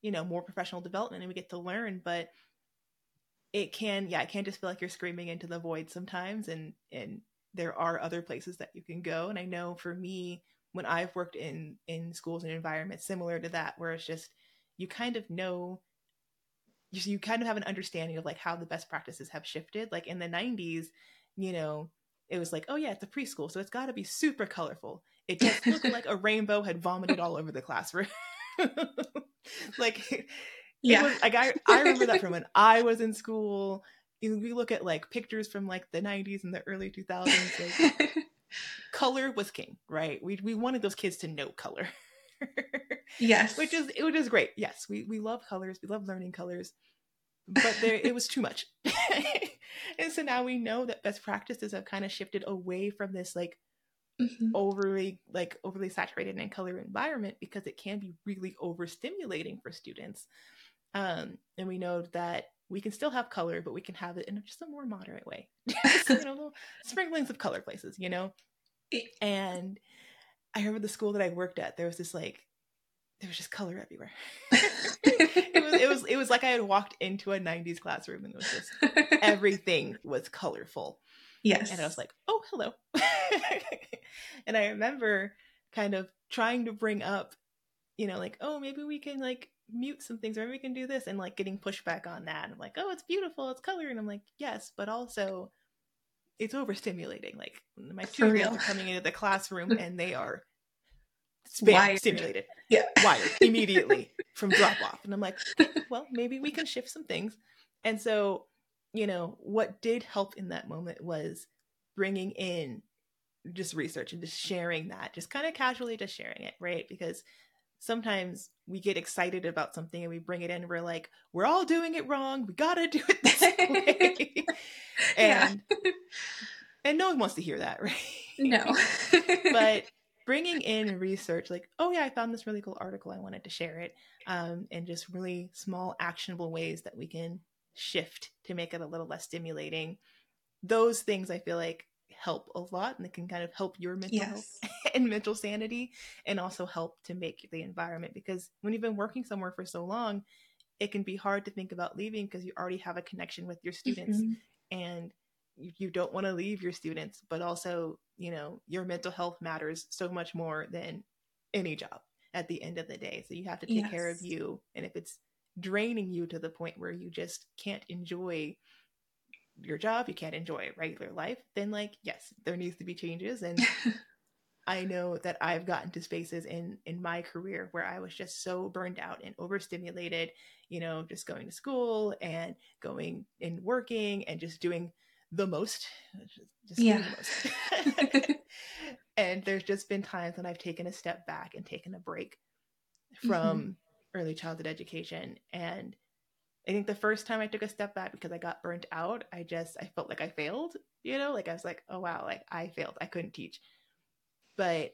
you know, more professional development and we get to learn, but it can yeah, it can just feel like you're screaming into the void sometimes and and there are other places that you can go. And I know for me, when I've worked in in schools and environments similar to that, where it's just you kind of know you, you kind of have an understanding of like how the best practices have shifted. Like in the 90s, you know, it was like, oh yeah, it's a preschool, so it's got to be super colorful. It just looked like a rainbow had vomited all over the classroom. like, yeah, was, like I, I remember that from when I was in school. You know, we look at like pictures from like the 90s and the early 2000s. Like, color was king, right? We we wanted those kids to know color. yes, which is which is great. Yes, we we love colors. We love learning colors but there it was too much and so now we know that best practices have kind of shifted away from this like mm-hmm. overly like overly saturated and color environment because it can be really overstimulating for students um and we know that we can still have color but we can have it in just a more moderate way just, you know little sprinklings of color places you know and i remember the school that i worked at there was this like there was just color everywhere it was it was it was like I had walked into a 90s classroom and it was just everything was colorful. Yes. And I was like, "Oh, hello." and I remember kind of trying to bring up, you know, like, "Oh, maybe we can like mute some things or maybe we can do this." And like getting pushback on that. I'm like, "Oh, it's beautiful. It's color." And I'm like, "Yes, but also it's overstimulating. Like my two year olds are coming into the classroom and they are spam stimulated. Yeah. Wired immediately from drop off. And I'm like, well, maybe we can shift some things. And so, you know, what did help in that moment was bringing in just research and just sharing that, just kind of casually just sharing it, right? Because sometimes we get excited about something and we bring it in we're like, we're all doing it wrong. We gotta do it this way. and and no one wants to hear that, right? No. but bringing in research like, oh yeah, I found this really cool article. I wanted to share it. Um, and just really small actionable ways that we can shift to make it a little less stimulating. Those things I feel like help a lot and it can kind of help your mental yes. health and mental sanity and also help to make the environment because when you've been working somewhere for so long it can be hard to think about leaving because you already have a connection with your students mm-hmm. and you, don't want to leave your students but also you know your mental health matters so much more than any job at the end of the day so you have to take yes. care of you and if it's draining you to the point where you just can't enjoy your job, you can't enjoy regular life, then like yes, there needs to be changes and I know that I've gotten to spaces in in my career where I was just so burned out and overstimulated, you know, just going to school and going and working and just doing the most just yeah. The most. and there's just been times when I've taken a step back and taken a break from mm-hmm. early childhood education and I think the first time I took a step back because I got burnt out, I just I felt like I failed, you know, like I was like, oh wow, like I failed. I couldn't teach. But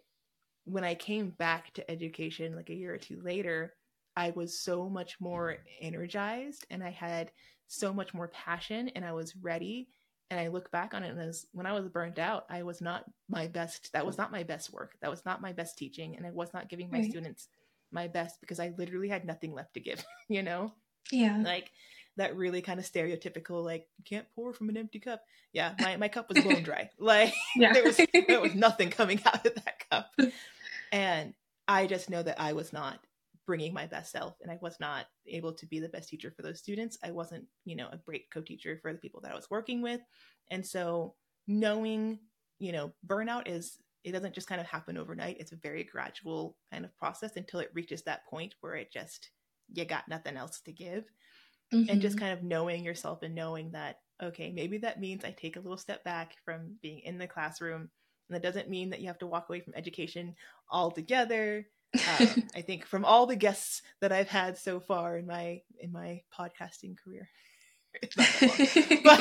when I came back to education like a year or two later, I was so much more energized and I had so much more passion and I was ready. And I look back on it and as when I was burnt out, I was not my best. That was not my best work. That was not my best teaching. And I was not giving my right. students my best because I literally had nothing left to give, you know? Yeah. Like that really kind of stereotypical, like, you can't pour from an empty cup. Yeah, my, my cup was blown dry. Like yeah. there was there was nothing coming out of that cup. And I just know that I was not bringing my best self and I was not able to be the best teacher for those students. I wasn't, you know, a great co-teacher for the people that I was working with. And so knowing, you know, burnout is it doesn't just kind of happen overnight. It's a very gradual kind of process until it reaches that point where it just you got nothing else to give. Mm-hmm. And just mm-hmm. kind of knowing yourself and knowing that, okay, maybe that means I take a little step back from being in the classroom. And that doesn't mean that you have to walk away from education altogether. um, I think from all the guests that I've had so far in my in my podcasting career, but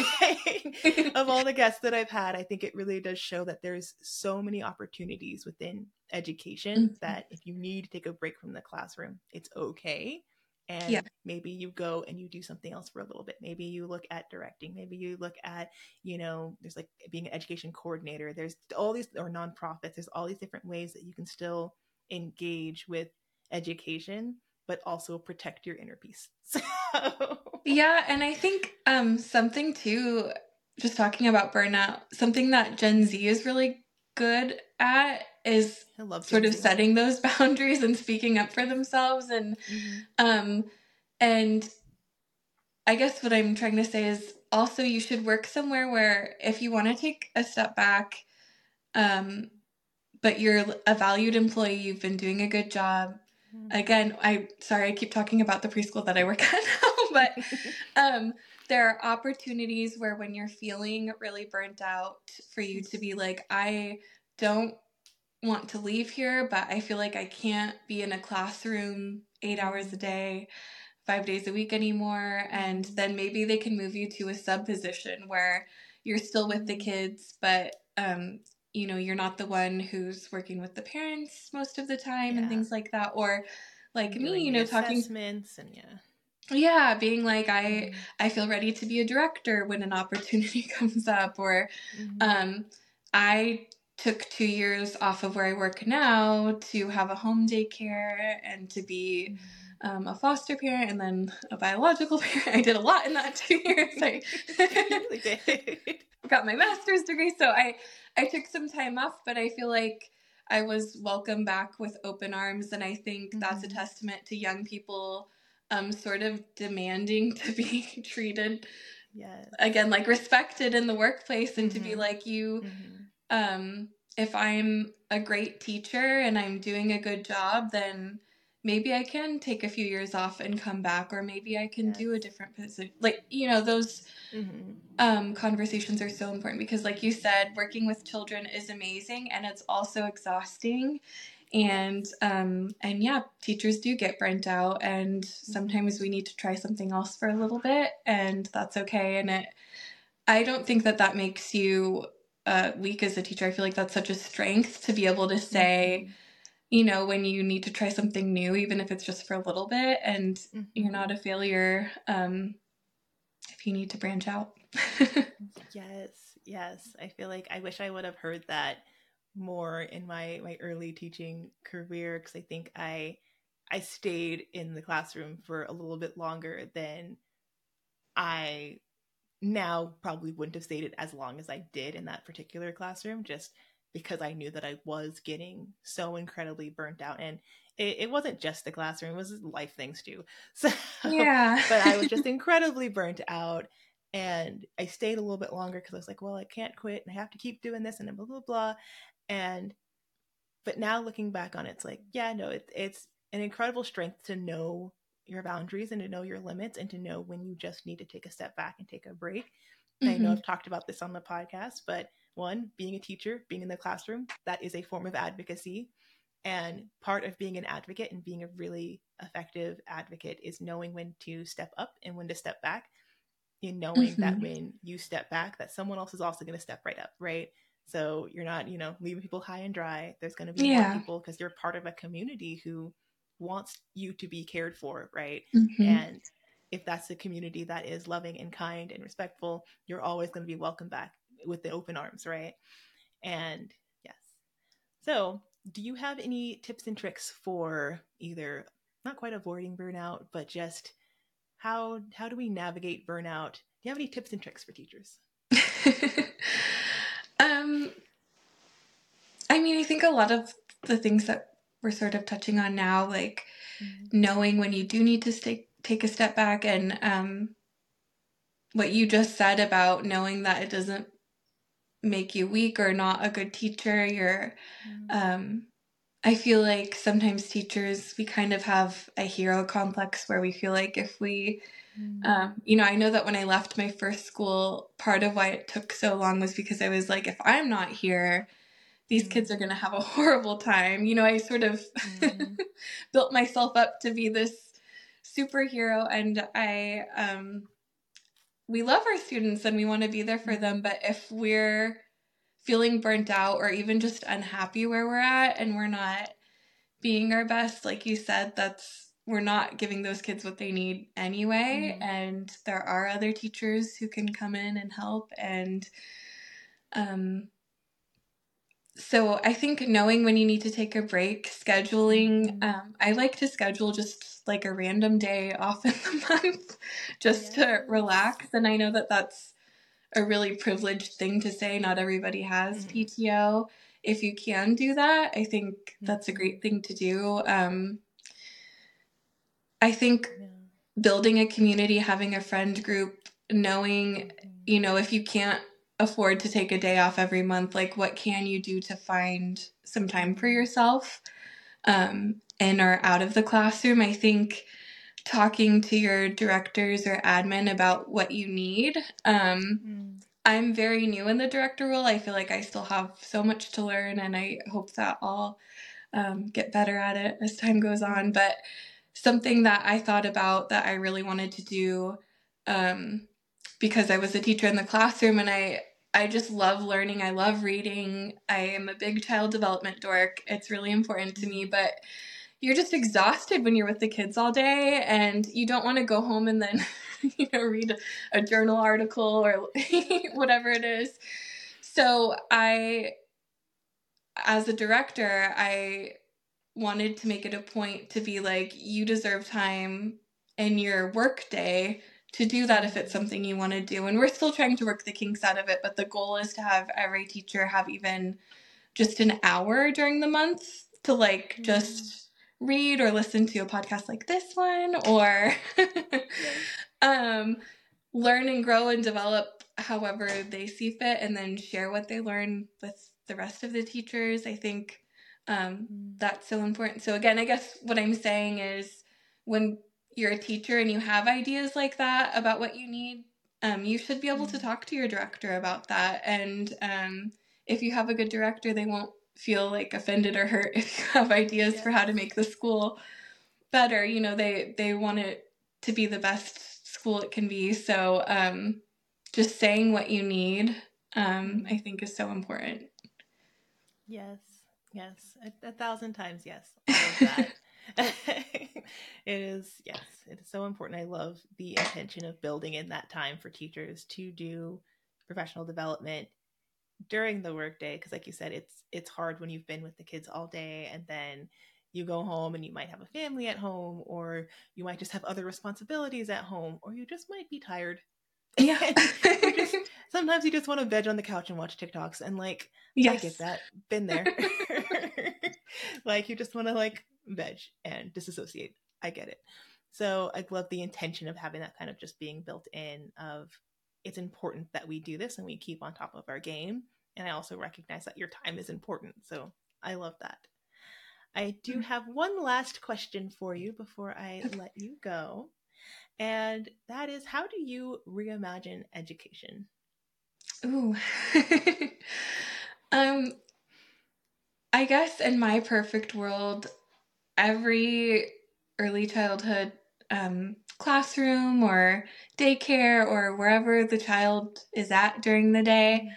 of all the guests that I've had, I think it really does show that there's so many opportunities within education mm-hmm. that if you need to take a break from the classroom, it's okay and yeah. maybe you go and you do something else for a little bit maybe you look at directing maybe you look at you know there's like being an education coordinator there's all these or nonprofits there's all these different ways that you can still engage with education but also protect your inner peace so. yeah and i think um something too just talking about burnout something that gen z is really good at is sort of setting those boundaries and speaking up for themselves and mm-hmm. um and I guess what I'm trying to say is also you should work somewhere where if you want to take a step back um but you're a valued employee, you've been doing a good job. Mm-hmm. Again, I sorry I keep talking about the preschool that I work at now, but um there are opportunities where when you're feeling really burnt out for you to be like I don't want to leave here, but I feel like I can't be in a classroom eight hours a day, five days a week anymore. And then maybe they can move you to a sub position where you're still with the kids, but um, you know, you're not the one who's working with the parents most of the time yeah. and things like that. Or like me, you know, talking assessments and yeah. Yeah, being like I mm-hmm. I feel ready to be a director when an opportunity comes up or mm-hmm. um I took two years off of where I work now to have a home daycare and to be mm-hmm. um, a foster parent and then a biological parent. I did a lot in that two years. I got my master's degree, so I I took some time off, but I feel like I was welcomed back with open arms, and I think mm-hmm. that's a mm-hmm. testament to young people um sort of demanding to be treated yes. again like respected in the workplace and mm-hmm. to be mm-hmm. like you mm-hmm um, if I'm a great teacher and I'm doing a good job, then maybe I can take a few years off and come back, or maybe I can yes. do a different position. Like, you know, those mm-hmm. um, conversations are so important because, like you said, working with children is amazing and it's also exhausting. and um and yeah teachers do get burnt out and sometimes we need to try something else for a little bit and that's okay and it i don't think that that makes you uh, weak as a teacher i feel like that's such a strength to be able to say mm-hmm. you know when you need to try something new even if it's just for a little bit and mm-hmm. you're not a failure um if you need to branch out yes yes i feel like i wish i would have heard that more in my my early teaching career because I think I I stayed in the classroom for a little bit longer than I now probably wouldn't have stayed it as long as I did in that particular classroom just because I knew that I was getting so incredibly burnt out. And it, it wasn't just the classroom it was life things too. So yeah. but I was just incredibly burnt out and I stayed a little bit longer because I was like, well, I can't quit and I have to keep doing this and blah blah blah. And but now looking back on it, it's like yeah no it, it's an incredible strength to know your boundaries and to know your limits and to know when you just need to take a step back and take a break mm-hmm. i know i've talked about this on the podcast but one being a teacher being in the classroom that is a form of advocacy and part of being an advocate and being a really effective advocate is knowing when to step up and when to step back in knowing mm-hmm. that when you step back that someone else is also going to step right up right so you're not, you know, leaving people high and dry. There's going to be yeah. more people because you're part of a community who wants you to be cared for, right? Mm-hmm. And if that's a community that is loving and kind and respectful, you're always going to be welcome back with the open arms, right? And yes. So, do you have any tips and tricks for either not quite avoiding burnout, but just how how do we navigate burnout? Do you have any tips and tricks for teachers? Um, I mean, I think a lot of the things that we're sort of touching on now, like mm-hmm. knowing when you do need to stay, take a step back, and um, what you just said about knowing that it doesn't make you weak or not a good teacher. You're, mm-hmm. um, I feel like sometimes teachers, we kind of have a hero complex where we feel like if we Mm. Um, you know, I know that when I left my first school, part of why it took so long was because I was like, if I'm not here, these mm. kids are going to have a horrible time. You know, I sort of mm. built myself up to be this superhero, and I, um, we love our students and we want to be there for them. But if we're feeling burnt out or even just unhappy where we're at and we're not being our best, like you said, that's we're not giving those kids what they need anyway mm-hmm. and there are other teachers who can come in and help and um so i think knowing when you need to take a break scheduling mm-hmm. um, i like to schedule just like a random day off in the month just yes. to relax and i know that that's a really privileged thing to say not everybody has mm-hmm. pto if you can do that i think that's a mm-hmm. great thing to do um, I think yeah. building a community, having a friend group, knowing, you know, if you can't afford to take a day off every month, like what can you do to find some time for yourself um, in or out of the classroom? I think talking to your directors or admin about what you need. Um, mm. I'm very new in the director role. I feel like I still have so much to learn, and I hope that I'll um, get better at it as time goes on. But something that I thought about that I really wanted to do um, because I was a teacher in the classroom and I I just love learning. I love reading. I am a big child development dork. It's really important to me, but you're just exhausted when you're with the kids all day and you don't want to go home and then you know read a journal article or whatever it is. So I as a director, I wanted to make it a point to be like, you deserve time in your work day to do that if it's something you want to do. And we're still trying to work the kinks out of it, but the goal is to have every teacher have even just an hour during the month to like mm-hmm. just read or listen to a podcast like this one or um, learn and grow and develop however they see fit and then share what they learn with the rest of the teachers. I think um, mm. that's so important. So, again, I guess what I'm saying is when you're a teacher and you have ideas like that about what you need, um, you should be able to mm. talk to your director about that. And um, if you have a good director, they won't feel like offended or hurt if you have ideas yes. for how to make the school better. You know, they they want it to be the best school it can be. So um, just saying what you need, um, I think, is so important. Yes, yes, a, a thousand times yes. it is yes, it is so important. I love the intention of building in that time for teachers to do professional development during the workday because like you said it's it's hard when you've been with the kids all day and then you go home and you might have a family at home or you might just have other responsibilities at home or you just might be tired yeah you just, sometimes you just want to veg on the couch and watch tiktoks and like yes. i get that been there like you just want to like veg and disassociate i get it so i love the intention of having that kind of just being built in of it's important that we do this and we keep on top of our game and i also recognize that your time is important so i love that I do mm. have one last question for you before I let you go. And that is how do you reimagine education? Ooh. um I guess in my perfect world every early childhood um, classroom or daycare or wherever the child is at during the day,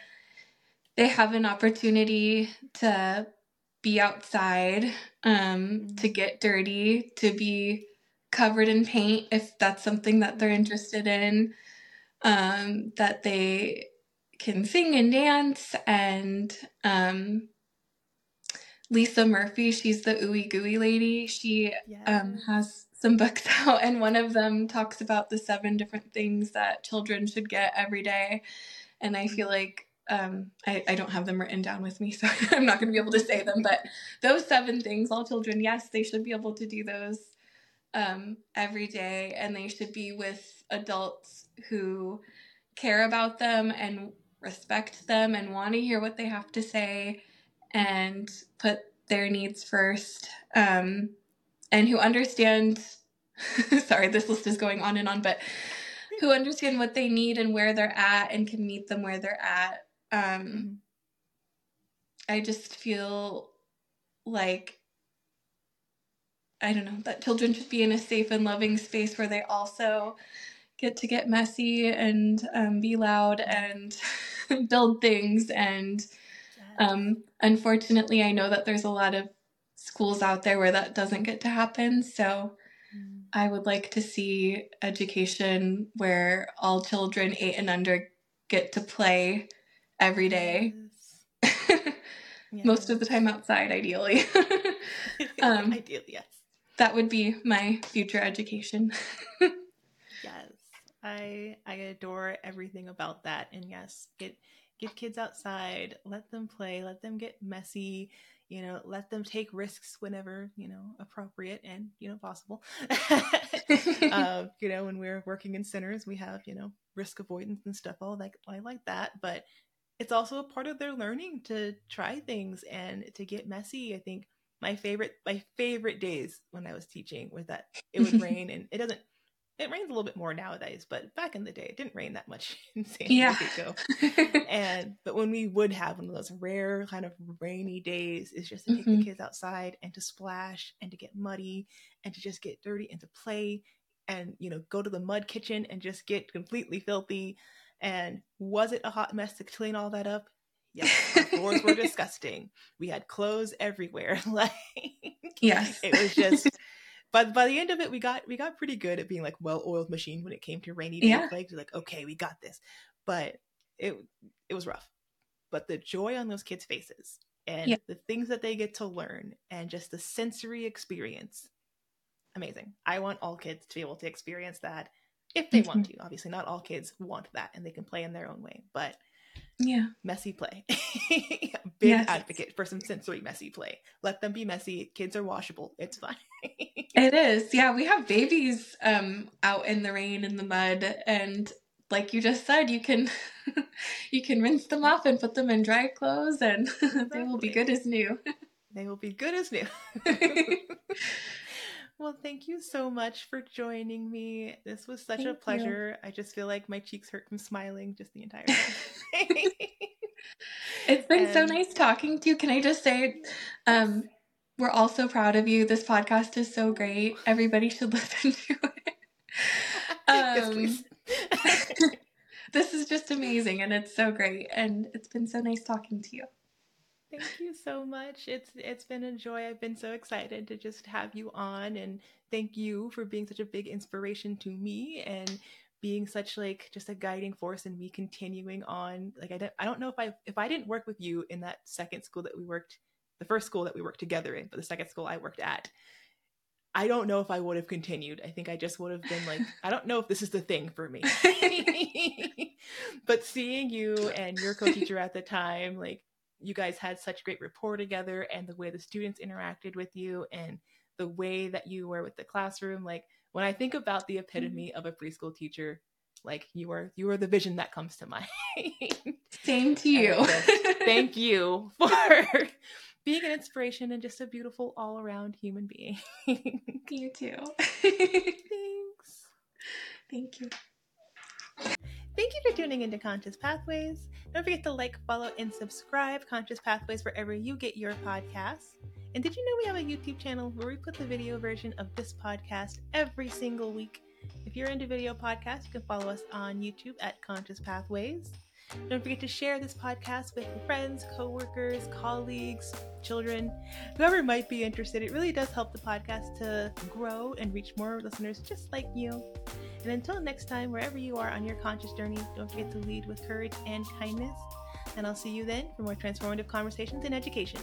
they have an opportunity to be outside, um, to mm-hmm. get dirty, to be covered in paint if that's something that they're interested in, um, that they can sing and dance. And um, Lisa Murphy, she's the ooey gooey lady. She yes. um, has some books out, and one of them talks about the seven different things that children should get every day. And I feel mm-hmm. like um, I, I don't have them written down with me, so I'm not going to be able to say them. But those seven things, all children, yes, they should be able to do those um, every day, and they should be with adults who care about them and respect them and want to hear what they have to say and put their needs first um, and who understand. sorry, this list is going on and on, but who understand what they need and where they're at and can meet them where they're at um. I just feel like I don't know that children should be in a safe and loving space where they also get to get messy and um, be loud and build things. And um, unfortunately, I know that there's a lot of schools out there where that doesn't get to happen. So mm. I would like to see education where all children eight and under get to play every day. Yes. yes. Most of the time outside, ideally. um, ideally, yes. That would be my future education. yes, I I adore everything about that, and yes, get get kids outside, let them play, let them get messy, you know, let them take risks whenever, you know, appropriate and, you know, possible. uh, you know, when we're working in centers, we have, you know, risk avoidance and stuff. All like I like that, but it's also a part of their learning to try things and to get messy. I think my favorite my favorite days when I was teaching was that it would rain and it doesn't it rains a little bit more nowadays, but back in the day it didn't rain that much in San Diego. And but when we would have one of those rare kind of rainy days, it's just to take mm-hmm. the kids outside and to splash and to get muddy and to just get dirty and to play and you know go to the mud kitchen and just get completely filthy and was it a hot mess to clean all that up? Yes, the floors were disgusting. We had clothes everywhere. like yes, it was just. But by the end of it, we got we got pretty good at being like well-oiled machine when it came to rainy day yeah. plagues. Like, okay, we got this. But it it was rough. But the joy on those kids' faces and yeah. the things that they get to learn and just the sensory experience, amazing. I want all kids to be able to experience that if they want mm-hmm. to. Obviously, not all kids want that and they can play in their own way, but yeah, messy play. Big yes. advocate for some sensory messy play. Let them be messy. Kids are washable. It's fine. it is. Yeah, we have babies um out in the rain in the mud and like you just said, you can you can rinse them off and put them in dry clothes and exactly. they will be good as new. they will be good as new. Well, thank you so much for joining me. This was such thank a pleasure. You. I just feel like my cheeks hurt from smiling just the entire time. It's been and... so nice talking to you. Can I just say, um, we're all so proud of you. This podcast is so great. Everybody should listen to it. Um, yes, this is just amazing and it's so great. And it's been so nice talking to you. Thank you so much. It's it's been a joy. I've been so excited to just have you on and thank you for being such a big inspiration to me and being such like just a guiding force in me continuing on. Like I don't I don't know if I if I didn't work with you in that second school that we worked the first school that we worked together in, but the second school I worked at. I don't know if I would have continued. I think I just would have been like, I don't know if this is the thing for me. but seeing you and your co-teacher at the time, like you guys had such great rapport together and the way the students interacted with you and the way that you were with the classroom like when i think about the epitome mm-hmm. of a preschool teacher like you are you are the vision that comes to mind. Same to you. Thank you for being an inspiration and just a beautiful all around human being. You too. Thanks. Thank you Thank you for tuning into Conscious Pathways. Don't forget to like, follow, and subscribe Conscious Pathways wherever you get your podcasts. And did you know we have a YouTube channel where we put the video version of this podcast every single week? If you're into video podcasts, you can follow us on YouTube at Conscious Pathways. Don't forget to share this podcast with your friends, coworkers, colleagues, children, whoever might be interested. It really does help the podcast to grow and reach more listeners just like you. And until next time, wherever you are on your conscious journey, don't forget to lead with courage and kindness. And I'll see you then for more transformative conversations in education.